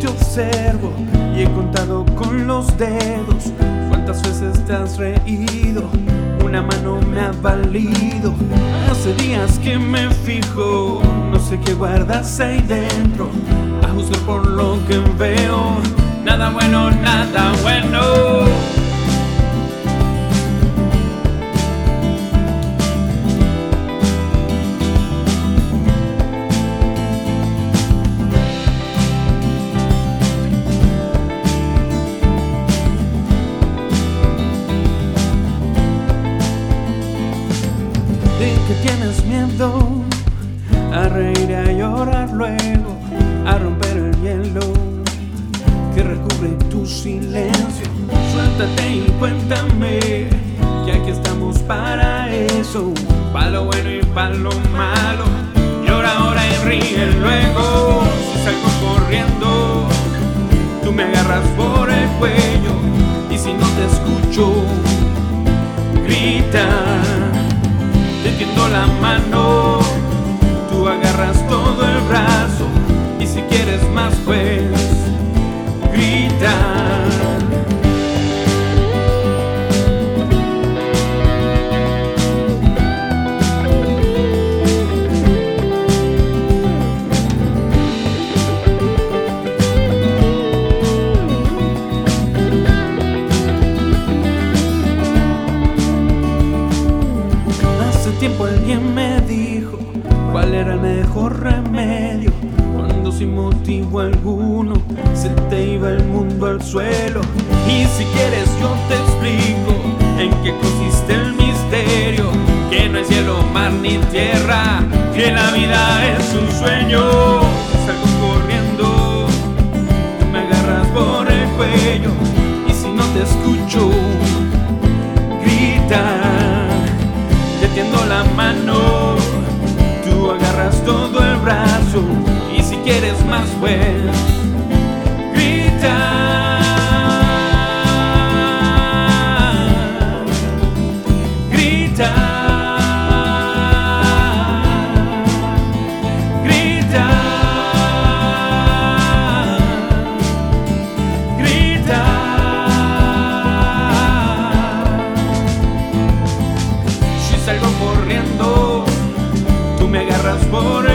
te observo y he contado con los dedos cuántas veces te has reído. Una mano me ha valido. Hace días que me fijo, no sé qué guardas ahí dentro. A juzgar por lo que veo, nada bueno, nada bueno. De que tienes miedo a reír a llorar luego, a romper el hielo que recubre tu silencio. Suéltate y cuéntame que aquí estamos para eso, para lo bueno y para lo malo. Llora ahora y ríe luego. Si salgo corriendo, tú me agarras por el cuello y si no te escucho, grita te tiendo la mano, era el mejor remedio cuando sin motivo alguno se te iba el mundo al suelo. Y si quieres yo te explico en qué consiste el misterio, que no es cielo, mar ni tierra, que la vida es un sueño. Salgo corriendo, me agarras por el cuello y si no te escucho, Grita, grita, grita, grita. Si salgo corriendo, tú me agarras por